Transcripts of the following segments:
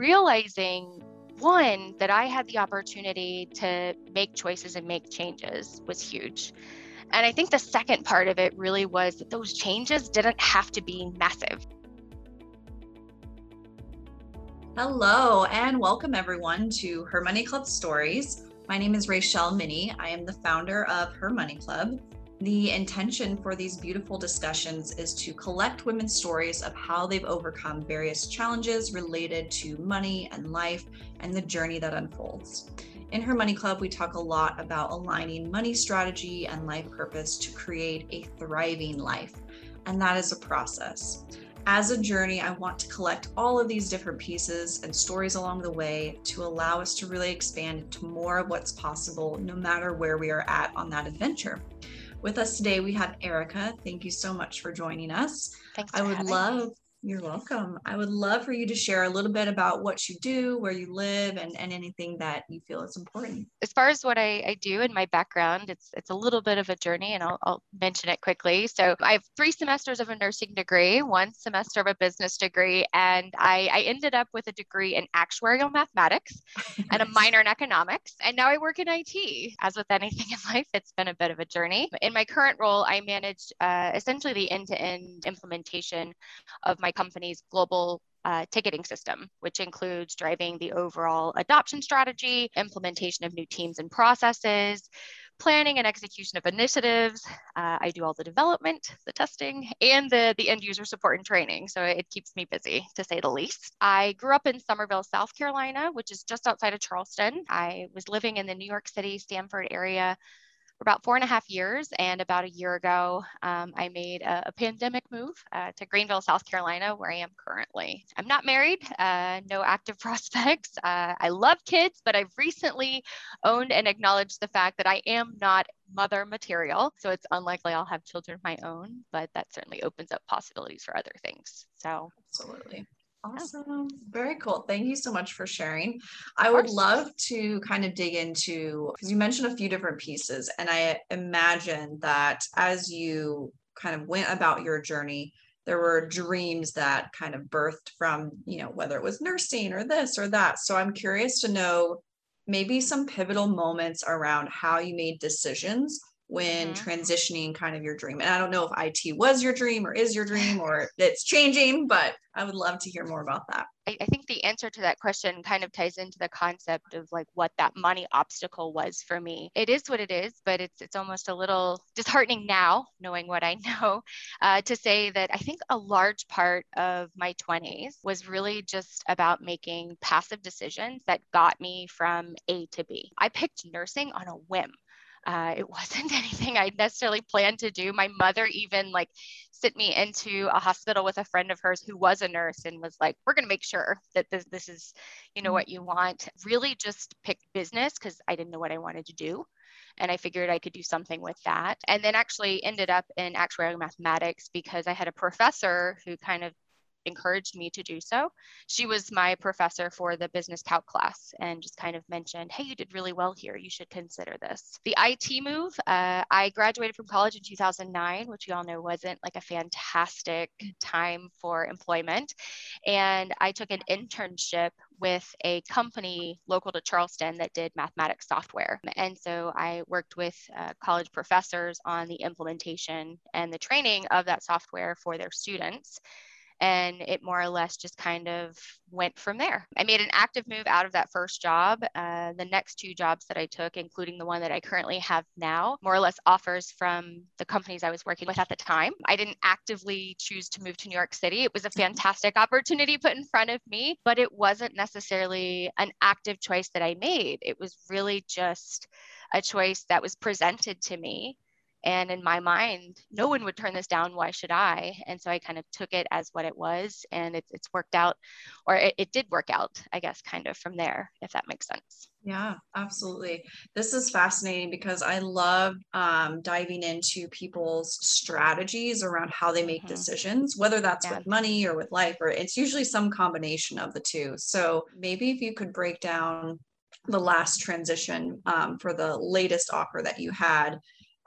realizing one, that I had the opportunity to make choices and make changes was huge. And I think the second part of it really was that those changes didn't have to be massive. Hello, and welcome everyone to Her Money Club Stories. My name is Rachel Minnie. I am the founder of Her Money Club. The intention for these beautiful discussions is to collect women's stories of how they've overcome various challenges related to money and life and the journey that unfolds. In Her Money Club, we talk a lot about aligning money strategy and life purpose to create a thriving life. And that is a process. As a journey, I want to collect all of these different pieces and stories along the way to allow us to really expand into more of what's possible, no matter where we are at on that adventure. With us today, we have Erica. Thank you so much for joining us. Thanks. I would love me. You're welcome. I would love for you to share a little bit about what you do, where you live, and, and anything that you feel is important. As far as what I, I do in my background, it's it's a little bit of a journey, and I'll, I'll mention it quickly. So I have three semesters of a nursing degree, one semester of a business degree, and I, I ended up with a degree in actuarial mathematics and a minor in economics. And now I work in IT. As with anything in life, it's been a bit of a journey. In my current role, I manage uh, essentially the end-to-end implementation of my my company's global uh, ticketing system, which includes driving the overall adoption strategy, implementation of new teams and processes, planning and execution of initiatives. Uh, I do all the development, the testing, and the, the end user support and training. So it keeps me busy, to say the least. I grew up in Summerville, South Carolina, which is just outside of Charleston. I was living in the New York City, Stamford area for about four and a half years. And about a year ago, um, I made a, a pandemic move uh, to Greenville, South Carolina, where I am currently. I'm not married, uh, no active prospects. Uh, I love kids, but I've recently owned and acknowledged the fact that I am not mother material. So it's unlikely I'll have children of my own, but that certainly opens up possibilities for other things. So, absolutely. Awesome. Very cool. Thank you so much for sharing. I would love to kind of dig into because you mentioned a few different pieces, and I imagine that as you kind of went about your journey, there were dreams that kind of birthed from, you know, whether it was nursing or this or that. So I'm curious to know maybe some pivotal moments around how you made decisions when mm-hmm. transitioning kind of your dream. And I don't know if IT was your dream or is your dream or it's changing, but I would love to hear more about that. I, I, think the answer to that question kind of ties into the concept of like what that money obstacle was for me. It is what it is, but it's it's almost a little disheartening now, knowing what I know, uh, to say that I think a large part of my 20s was really just about making passive decisions that got me from A to B. I picked nursing on a whim. Uh, it wasn't anything I necessarily planned to do. My mother even like sent me into a hospital with a friend of hers who was a nurse and was like, "We're going to make sure that this this is, you know, mm. what you want." Really, just picked business because I didn't know what I wanted to do and I figured I could do something with that. And then actually ended up in actuarial mathematics because I had a professor who kind of encouraged me to do so. She was my professor for the business calc class and just kind of mentioned, hey, you did really well here. You should consider this. The IT move, uh, I graduated from college in 2009, which we all know wasn't like a fantastic time for employment. And I took an internship with a company local to Charleston that did mathematics software. And so I worked with uh, college professors on the implementation and the training of that software for their students and it more or less just kind of went from there. I made an active move out of that first job. Uh, the next two jobs that I took, including the one that I currently have now, more or less offers from the companies I was working with at the time. I didn't actively choose to move to New York City. It was a fantastic opportunity put in front of me, but it wasn't necessarily an active choice that I made. It was really just a choice that was presented to me and in my mind, no one would turn this down. Why should I? And so I kind of took it as what it was, and it's, it's worked out, or it, it did work out, I guess, kind of from there, if that makes sense. Yeah, absolutely. This is fascinating because I love um, diving into people's strategies around how they make mm-hmm. decisions, whether that's yeah. with money or with life, or it's usually some combination of the two. So maybe if you could break down the last transition um, for the latest offer that you had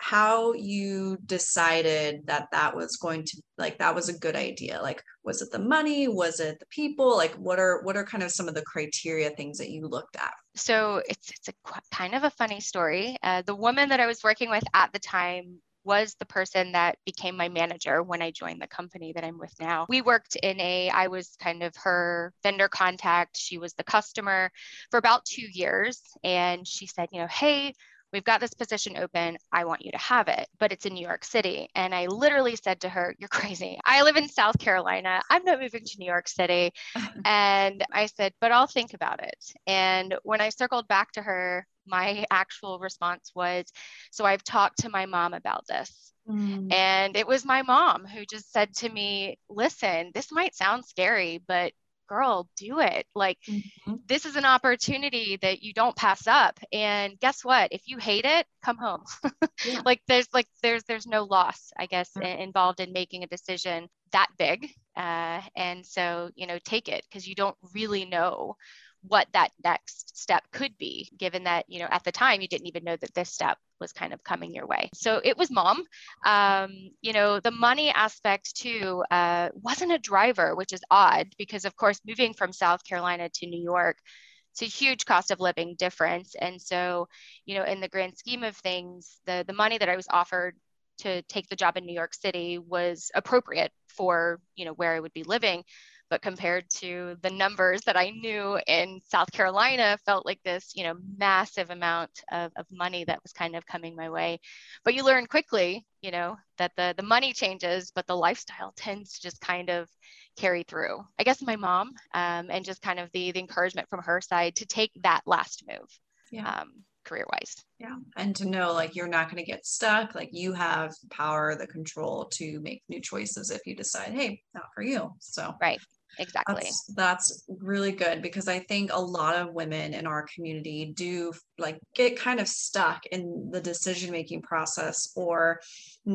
how you decided that that was going to like that was a good idea like was it the money was it the people like what are what are kind of some of the criteria things that you looked at so it's it's a kind of a funny story uh, the woman that i was working with at the time was the person that became my manager when I joined the company that I'm with now. We worked in a, I was kind of her vendor contact. She was the customer for about two years. And she said, you know, hey, we've got this position open. I want you to have it, but it's in New York City. And I literally said to her, You're crazy. I live in South Carolina. I'm not moving to New York City. and I said, But I'll think about it. And when I circled back to her, my actual response was, So I've talked to my mom about this. Mm. And it was my mom who just said to me, Listen, this might sound scary, but girl, do it. Like, mm-hmm. this is an opportunity that you don't pass up. And guess what? If you hate it, come home. yeah. Like, there's like there's there's no loss, I guess, mm-hmm. involved in making a decision that big. Uh, and so, you know, take it because you don't really know what that next step could be, given that, you know, at the time you didn't even know that this step was kind of coming your way. So it was mom. Um, you know, the money aspect too uh, wasn't a driver, which is odd because, of course, moving from South Carolina to New York, it's a huge cost of living difference. And so, you know, in the grand scheme of things, the the money that I was offered to take the job in New York City was appropriate for, you know, where I would be living but compared to the numbers that I knew in South Carolina, felt like this, you know, massive amount of, of money that was kind of coming my way. But you learn quickly, you know, that the the money changes, but the lifestyle tends to just kind of carry through. I guess my mom um, and just kind of the the encouragement from her side to take that last move. Yeah. Um, career wise. Yeah. And to know like you're not going to get stuck. Like you have power, the control to make new choices if you decide, hey, not for you. So, right exactly that's, that's, really good because i think a lot of women in our community do like get kind of stuck in the decision making process or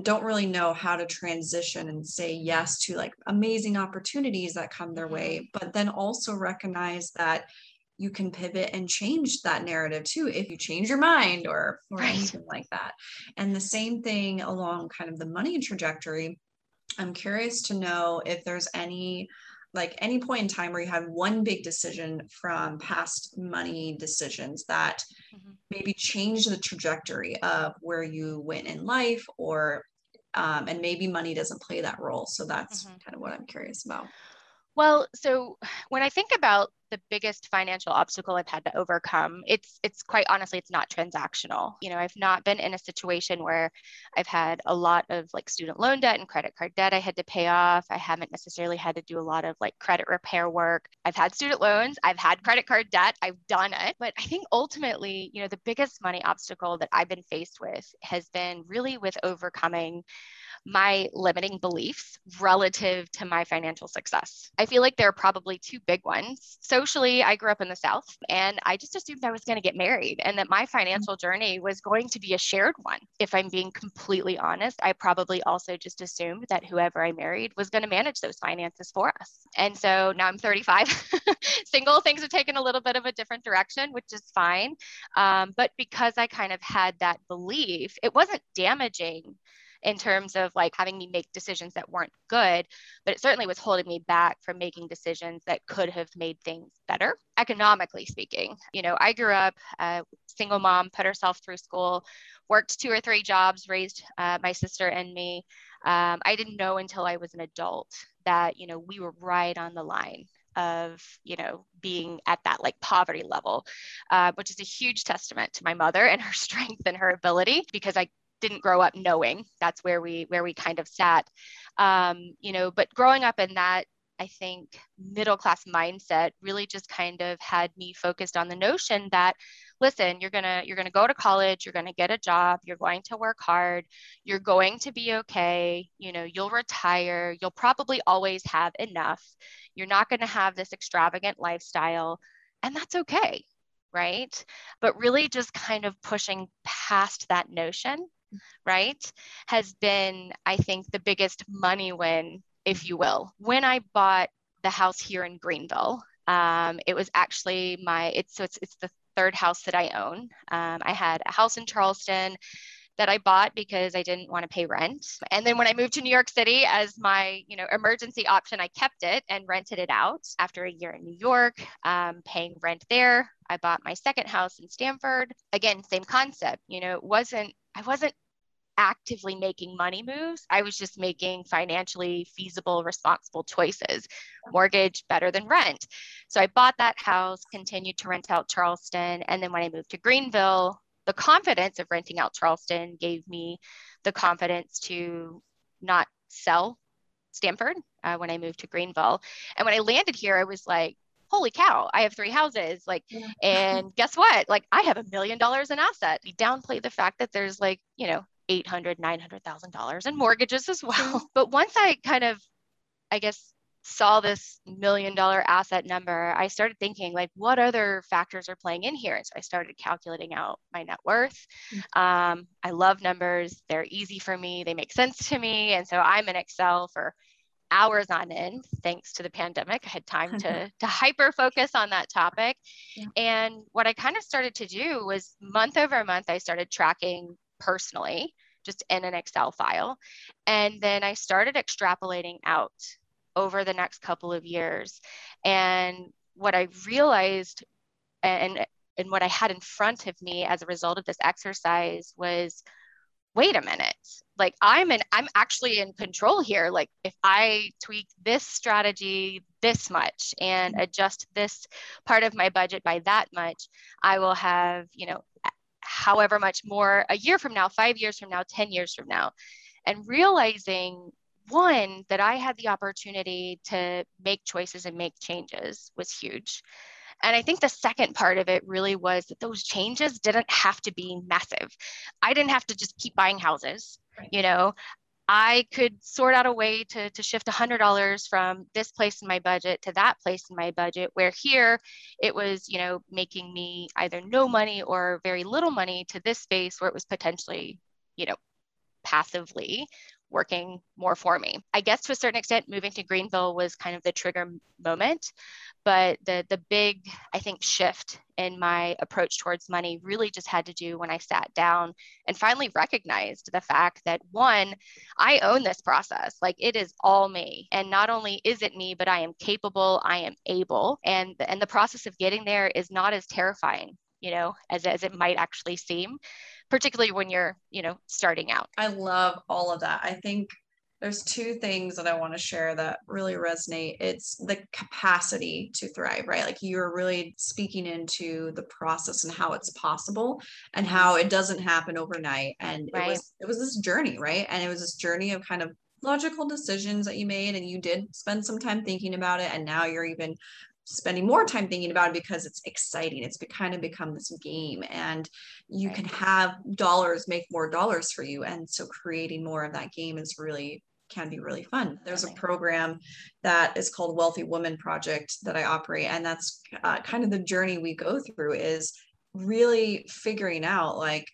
don't really know how to transition and say yes to like amazing opportunities that come their way mm-hmm. but then also recognize that you can pivot and change that narrative too if you change your mind or or right. anything like that and the same thing along kind of the money trajectory i'm curious to know if there's any like any point in time where you have one big decision from past money decisions that mm-hmm. maybe change the trajectory of where you went in life or um, and maybe money doesn't play that role so that's mm-hmm. kind of what i'm curious about well so when i think about the biggest financial obstacle I've had to overcome. It's it's quite honestly it's not transactional. You know, I've not been in a situation where I've had a lot of like student loan debt and credit card debt I had to pay off. I haven't necessarily had to do a lot of like credit repair work. I've had student loans, I've had credit card debt, I've done it. But I think ultimately, you know, the biggest money obstacle that I've been faced with has been really with overcoming my limiting beliefs relative to my financial success. I feel like there are probably two big ones. Socially, I grew up in the South and I just assumed I was going to get married and that my financial journey was going to be a shared one. If I'm being completely honest, I probably also just assumed that whoever I married was going to manage those finances for us. And so now I'm 35, single, things have taken a little bit of a different direction, which is fine. Um, but because I kind of had that belief, it wasn't damaging in terms of like having me make decisions that weren't good, but it certainly was holding me back from making decisions that could have made things better, economically speaking. You know, I grew up a single mom, put herself through school, worked two or three jobs, raised uh, my sister and me. Um, I didn't know until I was an adult that, you know, we were right on the line of you know being at that like poverty level uh, which is a huge testament to my mother and her strength and her ability because i didn't grow up knowing. That's where we where we kind of sat. Um, you know but growing up in that i think middle class mindset really just kind of had me focused on the notion that listen you're gonna you're gonna go to college you're gonna get a job you're going to work hard you're going to be okay you know you'll retire you'll probably always have enough you're not to have this extravagant lifestyle and that's okay right? But really just kind of pushing past that notion right, has been, I think, the biggest money win, if you will. When I bought the house here in Greenville, um, it was actually my, it's so it's, it's the third house that I own. Um, I had a house in Charleston, that I bought because I didn't want to pay rent. And then when I moved to New York City as my, you know, emergency option, I kept it and rented it out. After a year in New York, um, paying rent there, I bought my second house in Stamford. Again, same concept. You know, it wasn't I wasn't actively making money moves. I was just making financially feasible, responsible choices. Mortgage better than rent. So I bought that house, continued to rent out Charleston. And then when I moved to Greenville, the confidence of renting out Charleston gave me the confidence to not sell Stamford uh, when I moved to Greenville. And when I landed here, I was like, holy cow, I have three houses. Like, yeah. and guess what? Like, I have a million dollars in assets. We downplay the fact that there's like, you know, 800 $900,000 in mortgages as well. But once I kind of, I guess, saw this million dollar asset number, I started thinking, like, what other factors are playing in here? And so I started calculating out my net worth. Mm. Um, I love numbers, they're easy for me, they make sense to me. And so I'm in Excel for hours on end thanks to the pandemic i had time to to hyper focus on that topic yeah. and what i kind of started to do was month over month i started tracking personally, just in an Excel file. And then I started extrapolating out over the next couple of years. And what I realized and and what I had in front of me as a result of this exercise was wait a minute like i'm in i'm actually in control here like if i tweak this strategy this much and mm-hmm. adjust this part of my budget by that much i will have you know however much more a year from now, five years from now, 10 years from now. And realizing one, that I had the opportunity to make choices and make changes was huge. And I think the second part of it really was that those changes didn't have to be massive. I didn't have to just keep buying houses. Right. You know, I could sort out a way to, to shift $100 from this place in my budget to that place in my budget, where here it was, you know, making me either no money or very little money to this space where it was potentially, you know, passively working more for me. I guess to a certain extent, moving to Greenville was kind of the trigger moment. But the, the big, I think, shift in my approach towards money really just had to do when I sat down and finally recognized the fact that one, I own this process. Like it is all me. And not only is it me, but I am capable, I am able. And, and the process of getting there is not as terrifying you know as, as it might actually seem particularly when you're, you know, starting out. I love all of that. I think there's two things that I want to share that really resonate. It's the capacity to thrive, right? Like you're really speaking into the process and how it's possible and how it doesn't happen overnight. And right. it was it was this journey, right? And it was this journey of kind of logical decisions that you made and you did spend some time thinking about it and now you're even spending more time thinking about it because it's exciting. It's kind of become this game, and you right. can have dollars make more dollars for you. And so creating more of that game is really can be really fun. There's a program that is called Wealthy Woman Project that I operate, and that's uh, kind of the journey we go through is really figuring out like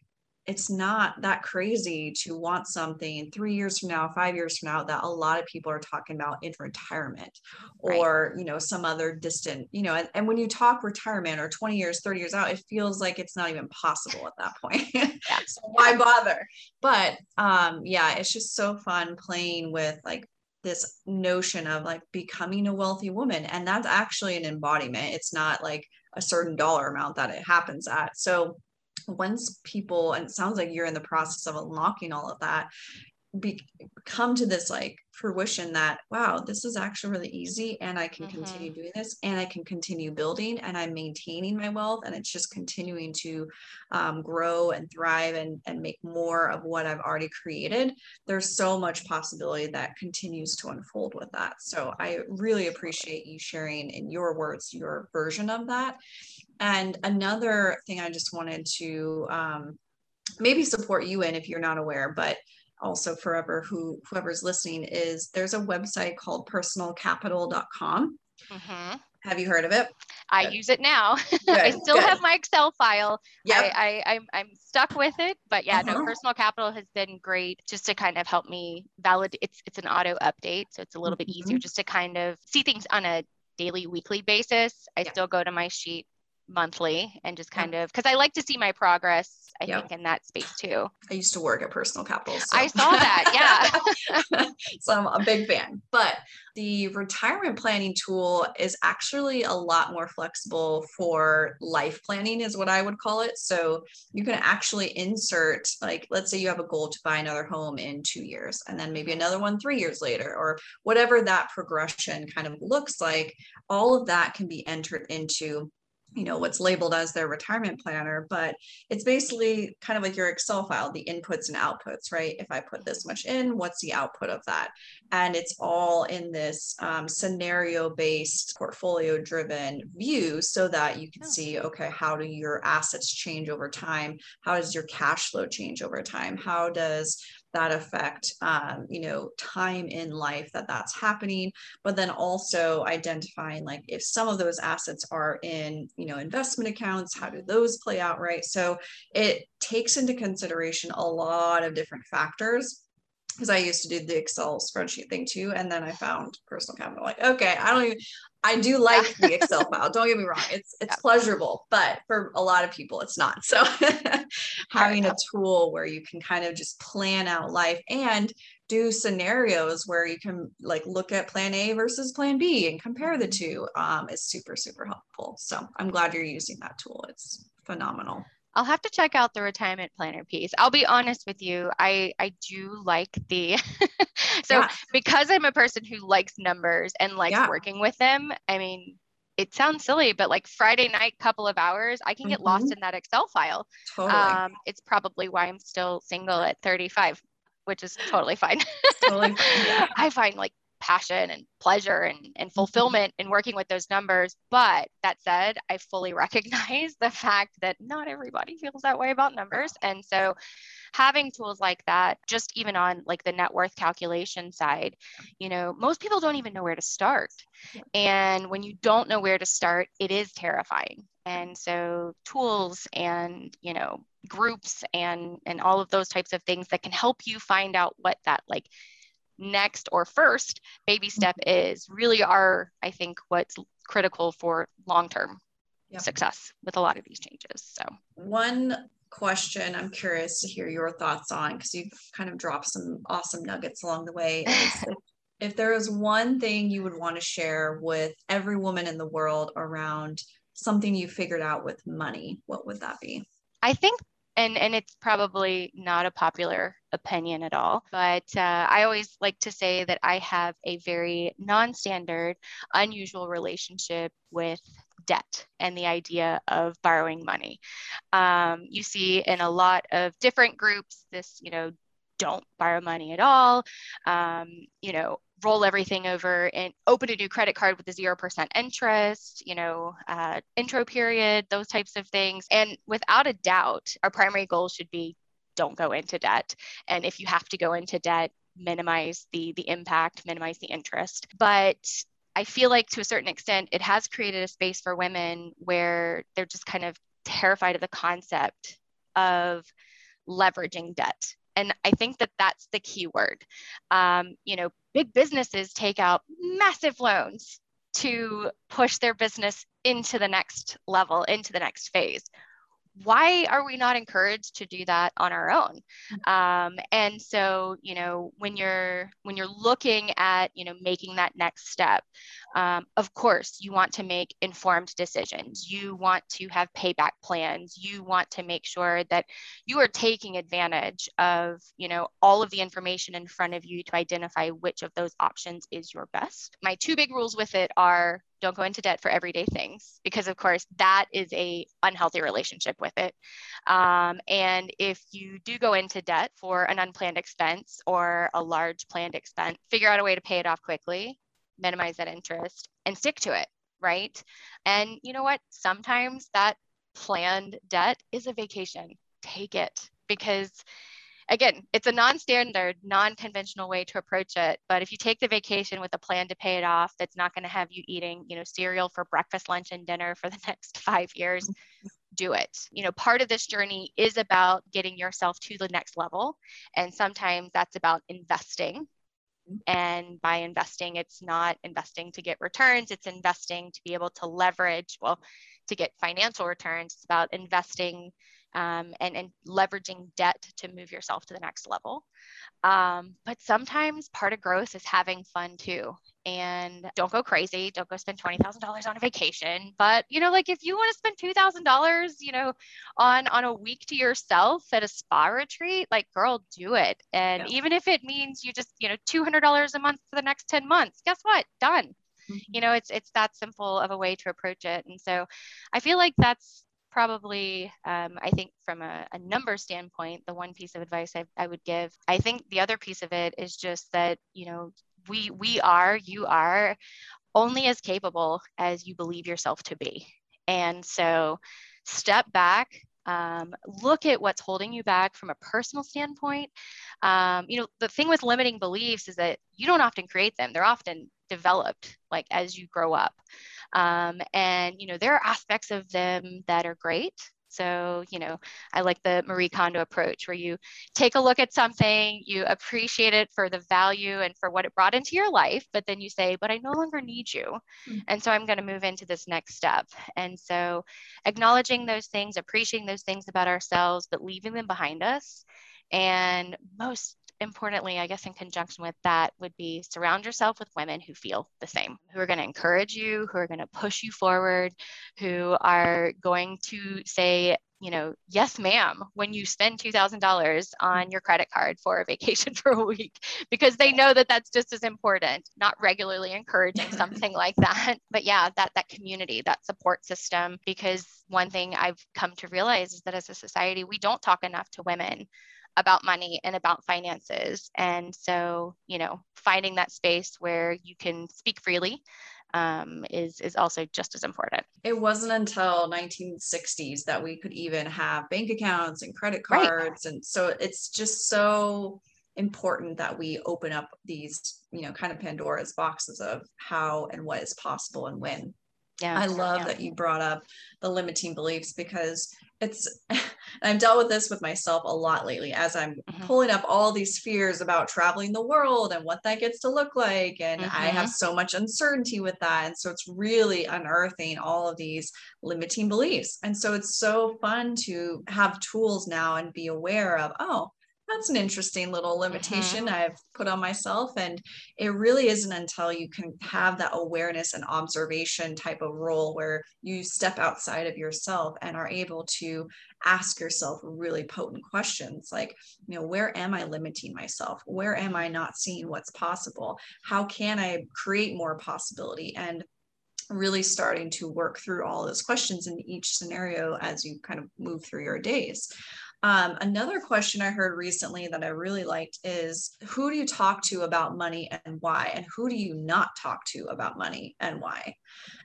it's not that crazy to want something three years from now, five years from now that a lot of people are talking about in retirement or, right. you know, some other distant, you know, and, and, when you talk retirement or 20 years, 30 years out, it feels like it's not even possible at that point. yeah. so why bother? But um, yeah, it's just so fun playing with like this notion of like becoming a wealthy woman. And that's actually an embodiment. It's not like a certain dollar amount that it happens at. So once people and it sounds like you're in the process of unlocking all of that be, come to this like fruition that wow this is actually really easy and i can mm-hmm. continue doing this and i can continue building and i'm maintaining my wealth and it's just continuing to um, grow and thrive and, and make more of what i've already created. There's so much possibility that continues to unfold with that. So i really appreciate you sharing in your words your version of that and another thing I just wanted to um, maybe support you in if you're not aware, but also forever who whoever's listening is there's a website called personalcapital.com. Mm-hmm. Have you heard of it? I Good. use it now. I still Good. have my Excel file. Yeah, I, I, I'm, I'm stuck with it, but yeah, uh-huh. no, Personal Capital has been great just to kind of help me validate. It's it's an auto update, so it's a little mm-hmm. bit easier just to kind of see things on a daily, weekly basis. I yeah. still go to my sheet monthly and just kind of because I like to see my progress, I Yep. think, in that space too. I used to work at Personal Capital. so- I saw that, yeah. so I'm a big fan. But the retirement planning tool is actually a lot more flexible for life planning, is what I would call it. So you can actually insert, like, let's say you have a goal to buy another home in two years, and then maybe another one three years later, or whatever that progression kind of looks like. All of that can be entered into you know what's labeled as their retirement planner but it's basically kind of like your excel file the inputs and outputs right? If i put this much in what's the output of that? And it's all in this um, scenario based portfolio driven view so that you can Oh. see okay how do your assets change over time? How does your cash flow change over time? How does that affect um, you know time in life that that's happening but then also identifying like if some of those assets are in you know investment accounts how do those play out right? So it takes into consideration a lot of different factors because I used to do the Excel spreadsheet thing too. And then I found personal capital. Like, okay, I don't even I do like the Excel file. Don't get me wrong. It's it's Yeah. pleasurable, but for a lot of people it's not. So having a tool where you can kind of just plan out life and do scenarios where you can like look at plan A versus plan B and compare the two um, is super, super helpful. So I'm glad you're using that tool. It's phenomenal. I'll have to check out the retirement planner piece. I'll be honest with you, I I do like the so Yeah. because I'm a person who likes numbers and likes Yeah. working with them. I mean, it sounds silly, but like Friday night, couple of hours, I can get lost in that Excel file. totally. Um, it's probably why I'm still single at 35, which is totally fine. totally. fine. Yeah. I find like passion and pleasure and, Mm-hmm. and fulfillment in working with those numbers. But that said, I fully recognize the fact that not everybody feels that way about numbers. And so having tools like that, just even on like the net worth calculation side, you know, most people don't even know where to start. And when you don't know where to start, it is terrifying. And so tools and, you know, groups and and all of those types of things that can help you find out what that like next or first baby mm-hmm. step is really are i think what's critical for long-term Yep. success with a lot of these changes so One question I'm curious to hear your thoughts on because you've kind of dropped some awesome nuggets along the way. if, if there is one thing you would want to share with every woman in the world around something you figured out with money, what would that be? i think and and it's probably not a popular opinion at all. But uh, i always like to say that i have a very non-standard unusual relationship with debt and the idea of borrowing money. Um, you see in a lot of different groups this you know don't borrow money at all um, you know roll everything over and open a new credit card with a 0% interest you know uh, intro period those types of things. And without a doubt our primary goal should be don't go into debt and if you have to go into debt minimize the the impact minimize the interest but I feel like to a certain extent, it has created a space for women where they're just kind of terrified of the concept of leveraging debt. And I think that that's the key word. Um, you know, big businesses take out massive loans to push their business into the next level, into the next phase. Why are we not encouraged to do that on our own? Um, and so, you know, when you're when you're looking at, you know, making that next step, um, of course, you want to make informed decisions. You want to have payback plans. You want to make sure that you are taking advantage of, you know, all of the information in front of you to identify which of those options is your best. My two big rules with it are don't go into debt for everyday things because of course that is a unhealthy relationship with it um, and if you do go into debt for an unplanned expense or a large planned expense figure out a way to pay it off quickly minimize that interest and stick to it right and you know what sometimes that planned debt is a vacation take it because again, it's a non-standard, non-conventional way to approach it. But if you take the vacation with a plan to pay it off, that's not going to have you eating, you know, cereal for breakfast, lunch, and dinner for the next five years, do it. You know, part of this journey is about getting yourself to the next level. And sometimes that's about investing. And by investing, it's not investing to get returns, it's investing to be able to leverage, well, to get financial returns. It's about investing um, and, and leveraging debt to move yourself to the next level. Um, but sometimes part of growth is having fun too. And don't go crazy. Don't go spend $20,000 on a vacation. But, you know, like if you want to spend $2,000, you know, on, on a week to yourself at a spa retreat, like girl, do it. And yeah. even if it means you just, you know, $200 a month for the next 10 months, guess what? Done. Mm-hmm. You know, it's, it's that simple of a way to approach it. And so I feel like that's, probably, um, I think, from a, a, number standpoint, the one piece of advice I, I would give. I think the other piece of it is just that, you know, we we are, you are only as capable as you believe yourself to be. And so step back, um, look at what's holding you back from a personal standpoint. Um, you know, the thing with limiting beliefs is that you don't often create them, they're often developed like as you grow up. Um, and, you know, there are aspects of them that are great. So, you know, I like the Marie Kondo approach where you take a look at something, you appreciate it for the value and for what it brought into your life, but then you say, but I no longer need you. Mm-hmm. And so I'm going to move into this next step. And so acknowledging those things, appreciating those things about ourselves, but leaving them behind us. And most importantly, I guess in conjunction with that would be surround yourself with women who feel the same, who are going to encourage you, who are going to push you forward, who are going to say, you know, yes, ma'am, when you spend $2,000 on your credit card for a vacation for a week, because they know that that's just as important, not regularly encouraging something like that. But yeah, that, that community, that support system, because one thing I've come to realize is that as a society, we don't talk enough to women about money and about finances. And so, you know, finding that space where you can speak freely um, is is also just as important. It wasn't until 1960s that we could even have bank accounts and credit cards, right. and so it's just so important that we open up these, you know, kind of Pandora's boxes of how and what is possible and when. Yeah, I love yeah. that you brought up the limiting beliefs because it's I've dealt with this with myself a lot lately as I'm mm-hmm. pulling up all these fears about traveling the world and what that gets to look like. And mm-hmm. I have mm-hmm. so much uncertainty with that. And so it's really unearthing all of these limiting beliefs. And so it's so fun to have tools now and be aware of, oh, that's an interesting little limitation mm-hmm. I've put on myself. And it really isn't until you can have that awareness and observation type of role where you step outside of yourself and are able to ask yourself really potent questions like, you know, where am I limiting myself? Where am I not seeing what's possible? How can I create more possibility? And really starting to work through all those questions in each scenario as you kind of move through your days. Um, another question I heard recently that I really liked is who do you talk to about money and why? And who do you not talk to about money and why?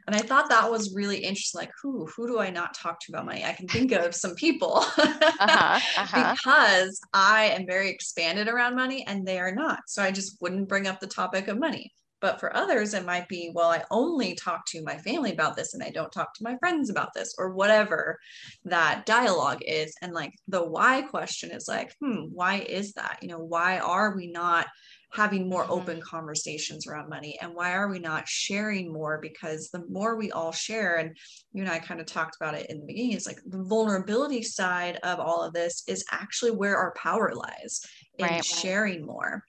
And I thought that was really interesting. Like, who, who do I not talk to about money? I can think of some people uh-huh, uh-huh. because I am very expanded around money and they are not. So I just wouldn't bring up the topic of money. But for others, it might be, well, I only talk to my family about this and I don't talk to my friends about this or whatever that dialogue is. And like the why question is like, hmm, why is that? You know, why are we not having more mm-hmm. open conversations around money and why are we not sharing more because the more we all share and you and i kind of talked about it in the beginning it's like the vulnerability side of all of this is actually where our power lies in right. sharing more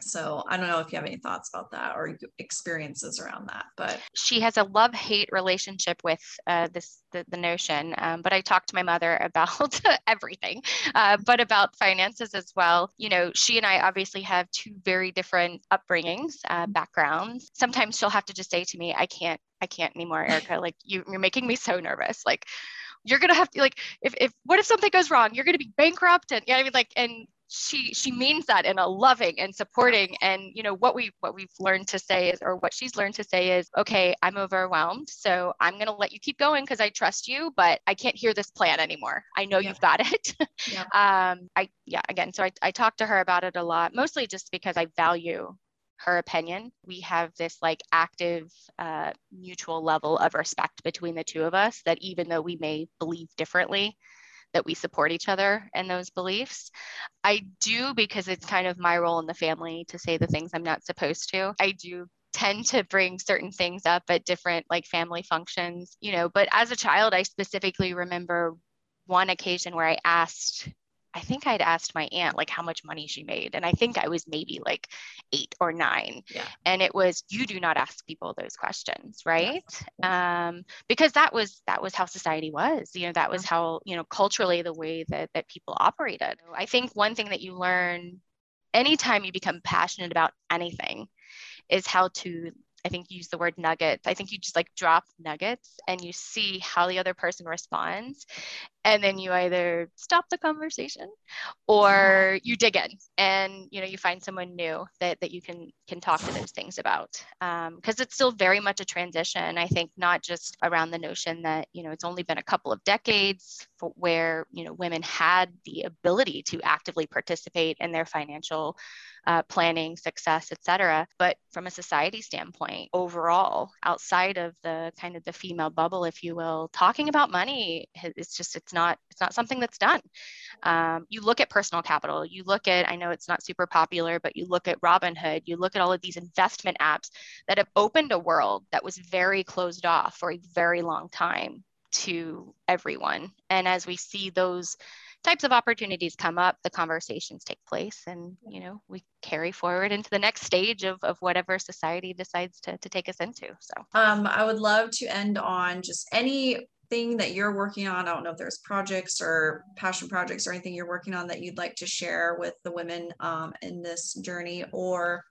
so I don't know if you have any thoughts about that or experiences around that. But she has a love hate relationship with uh, this the, the notion. Um, but I talked to my mother about everything, uh, but about finances as well. You know, she and I obviously have two very different upbringings, uh, backgrounds. Sometimes she'll have to just say to me, "I can't, I can't anymore, Erica. Like you, you're making me so nervous. Like." You're gonna have to like if, if what if something goes wrong? You're gonna be bankrupt and yeah, I mean like and she she means that in a loving and supporting and you know what we what we've learned to say is or what she's learned to say is okay i'm overwhelmed so i'm going to let you keep going because i trust you but i can't hear this plan anymore i know yeah. you've got it yeah. um i yeah again so I, I talked to her about it a lot mostly just because i value her opinion we have this like active uh, mutual level of respect between the two of us that even though we may believe differently that we support each other in those beliefs. I do because it's kind of my role in the family to say the things I'm not supposed to. I do tend to bring certain things up at different like family functions, you know, but as a child, I specifically remember one occasion where I asked I think I'd asked my aunt like how much money she made. And I think I was maybe like eight or nine. Yeah. And it was, you do not ask people those questions, right? Um, because that was that was how society was. You know, that was how, you know, culturally the way that that people operated. I think one thing that you learn anytime you become passionate about anything is how to I think you use the word nuggets. I think you just like drop nuggets and you see how the other person responds. And then you either stop the conversation or you dig in and you know you find someone new that, that you can can talk to those things about. Because um, it's still very much a transition. I think not just around the notion that you know it's only been a couple of decades where you know women had the ability to actively participate in their financial uh, planning, success, etc. But from a society standpoint, overall, outside of the kind of the female bubble, if you will, talking about money, it's just it's not it's not something that's done. Um, you look at personal capital, you look at I know it's not super popular, but you look at Robinhood, you look at all of these investment apps that have opened a world that was very closed off for a very long time to everyone. And as we see those types of opportunities come up, the conversations take place, and you know we carry forward into the next stage of, of whatever society decides to, to take us into. So um, I would love to end on just any thing that you're working on. I don't know if there's projects or passion projects or anything you're working on that you'd like to share with the women um, in this journey, or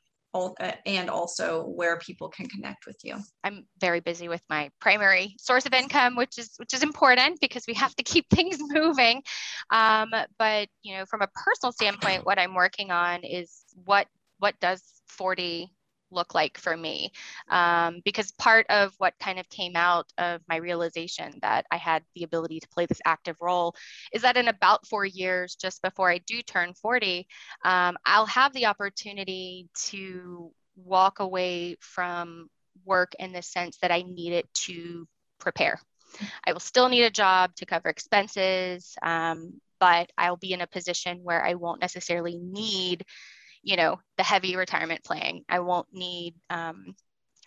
and also where people can connect with you. I'm very busy with my primary source of income, which is which is important because we have to keep things moving. Um, but you know, from a personal standpoint, what I'm working on is what what does 40 look like for me um, because part of what kind of came out of my realization that i had the ability to play this active role is that in about four years just before i do turn 40 um, i'll have the opportunity to walk away from work in the sense that i need it to prepare. I will still need a job to cover expenses um, but i'll be in a position where i won't necessarily need you know the heavy retirement planning i won't need um,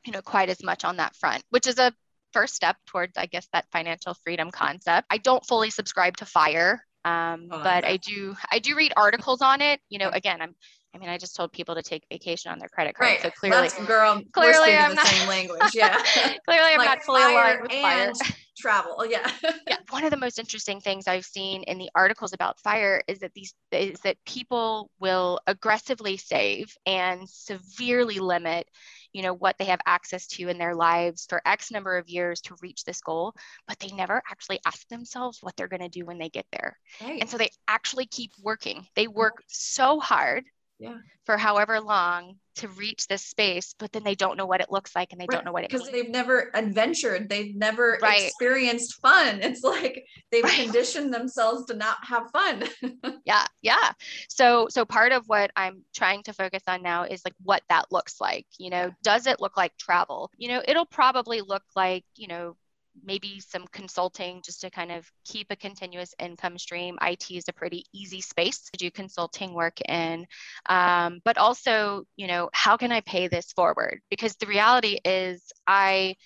you know quite as much on that front which is a first step towards i guess that financial freedom concept i don't fully subscribe to fire um, oh, but I do I do read articles on it. You know, again, I'm I mean, I just told people to take vacation on their credit card. Right. So clearly, That's, girl, clearly I'm the not, same language. Yeah. clearly, I'm like not fully aligned with fire. Travel. Oh, yeah. yeah. One of the most interesting things I've seen in the articles about fire is that these is that people will aggressively save and severely limit you know what they have access to in their lives for x number of years to reach this goal but they never actually ask themselves what they're going to do when they get there right. and so they actually keep working they work so hard yeah. for however long to reach this space, but then they don't know what it looks like and they right. don't know what it because they've never adventured, they've never right. experienced fun. It's like they've right. conditioned themselves to not have fun. yeah, yeah. So so part of what I'm trying to focus on now is like what that looks like. You know, does it look like travel? You know, it'll probably look like, you know, maybe some consulting just to kind of keep a continuous income stream. IT is a pretty easy space to do consulting work in. Um, but also, you know, how can I pay this forward? Because the reality is, I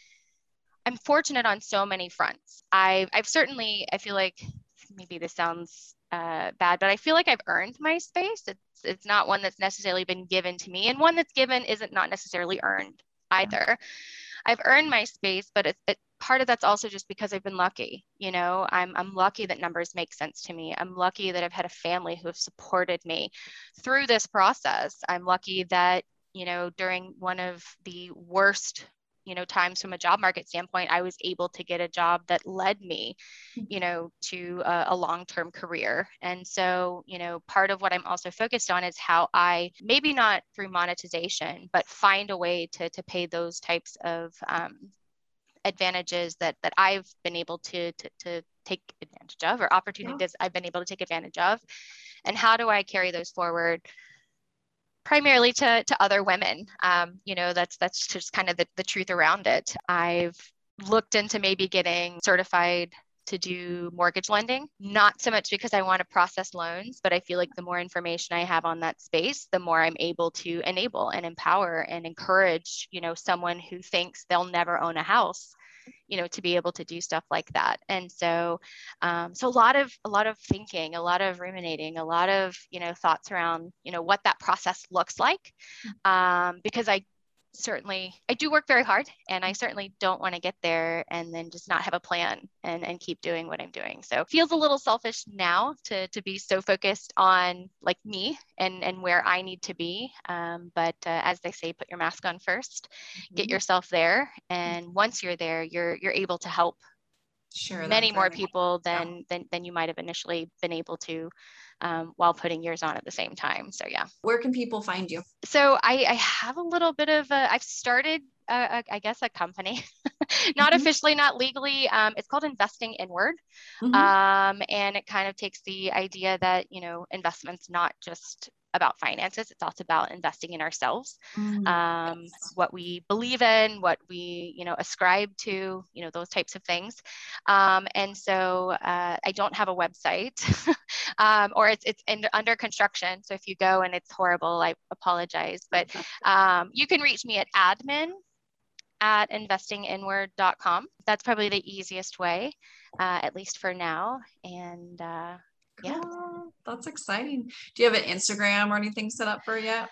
I'm fortunate on so many fronts. I've I've certainly I feel like maybe this sounds uh, bad, but I feel like I've earned my space. It's it's not one that's necessarily been given to me, and one that's given isn't not necessarily earned either. I've earned my space, but it's it, part of that's also just because I've been lucky. You know, I'm I'm lucky that numbers make sense to me. I'm lucky that I've had a family who have supported me through this process. I'm lucky that you know during one of the worst you know times from a job market standpoint i was able to get a job that led me you know to a, a long-term career. And so you know part of what i'm also focused on is how i maybe not through monetization but find a way to to pay those types of um, advantages that that I've been able to to, to take advantage of or opportunities yeah. I've been able to take advantage of. And how do I carry those forward primarily to to other women. Um, you know that's that's just kind of the, the truth around it. I've looked into maybe getting certified to do mortgage lending, not so much because I want to process loans, but I feel like the more information I have on that space, the more I'm able to enable and empower and encourage, you know, someone who thinks they'll never own a house you know to be able to do stuff like that and so um, so a lot of a lot of thinking a lot of ruminating a lot of you know thoughts around you know what that process looks like mm. um, because i certainly I do work very hard and I certainly don't want to get there and then just not have a plan and, and keep doing what I'm doing. So it feels a little selfish now to, to be so focused on like me and, and where I need to be. Um, but uh, as they say, put your mask on 1st mm-hmm. get yourself there. And once you're there, you're, you're able to help sure, many more right. people than, yeah. than, than you might have initially been able to um, while putting yours on at the same time. So yeah. Where can people find you? So I, I have a little bit of a, I've started I guess a company, not mm-hmm. officially, not legally. Um, it's called Investing Inward, mm-hmm. um, and it kind of takes the idea that you know investments not just about finances it's also about investing in ourselves mm, um, what we believe in what we you know ascribe to you know those types of things. Um, and so uh, i don't have a website um, or it's it's in, under construction. So if you go and it's horrible i apologize. But um, you can reach me at admin at investinginward.com that's probably the easiest way uh, at least for now. And uh, yeah. That's exciting. Do you have an Instagram or anything set up for yet?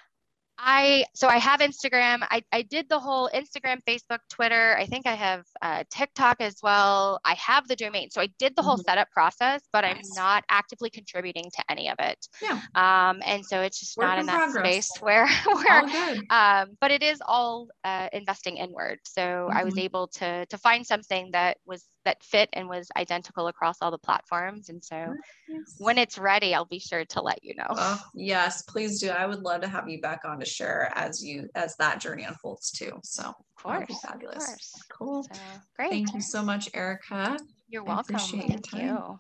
I so I have Instagram. I, I did the whole Instagram, Facebook, Twitter. I think I have uh, TikTok as well. I have the domain, so I did the whole mm-hmm. setup process, but nice. I'm not actively contributing to any of it. Yeah. Um, and so it's just Work not in, in that progress. space where where. Um, but it is all uh, investing inward. So mm-hmm. I was mm-hmm. able to to find something that was that fit and was identical across all the platforms. And so yes. when it's ready, I'll be sure to let you know. Oh, yes, please do. I would love to have you back on to share as you as that journey unfolds too. So of course, fabulous. Of course. Cool. So, great. Thank you so much, Erica. You're welcome. Thank you.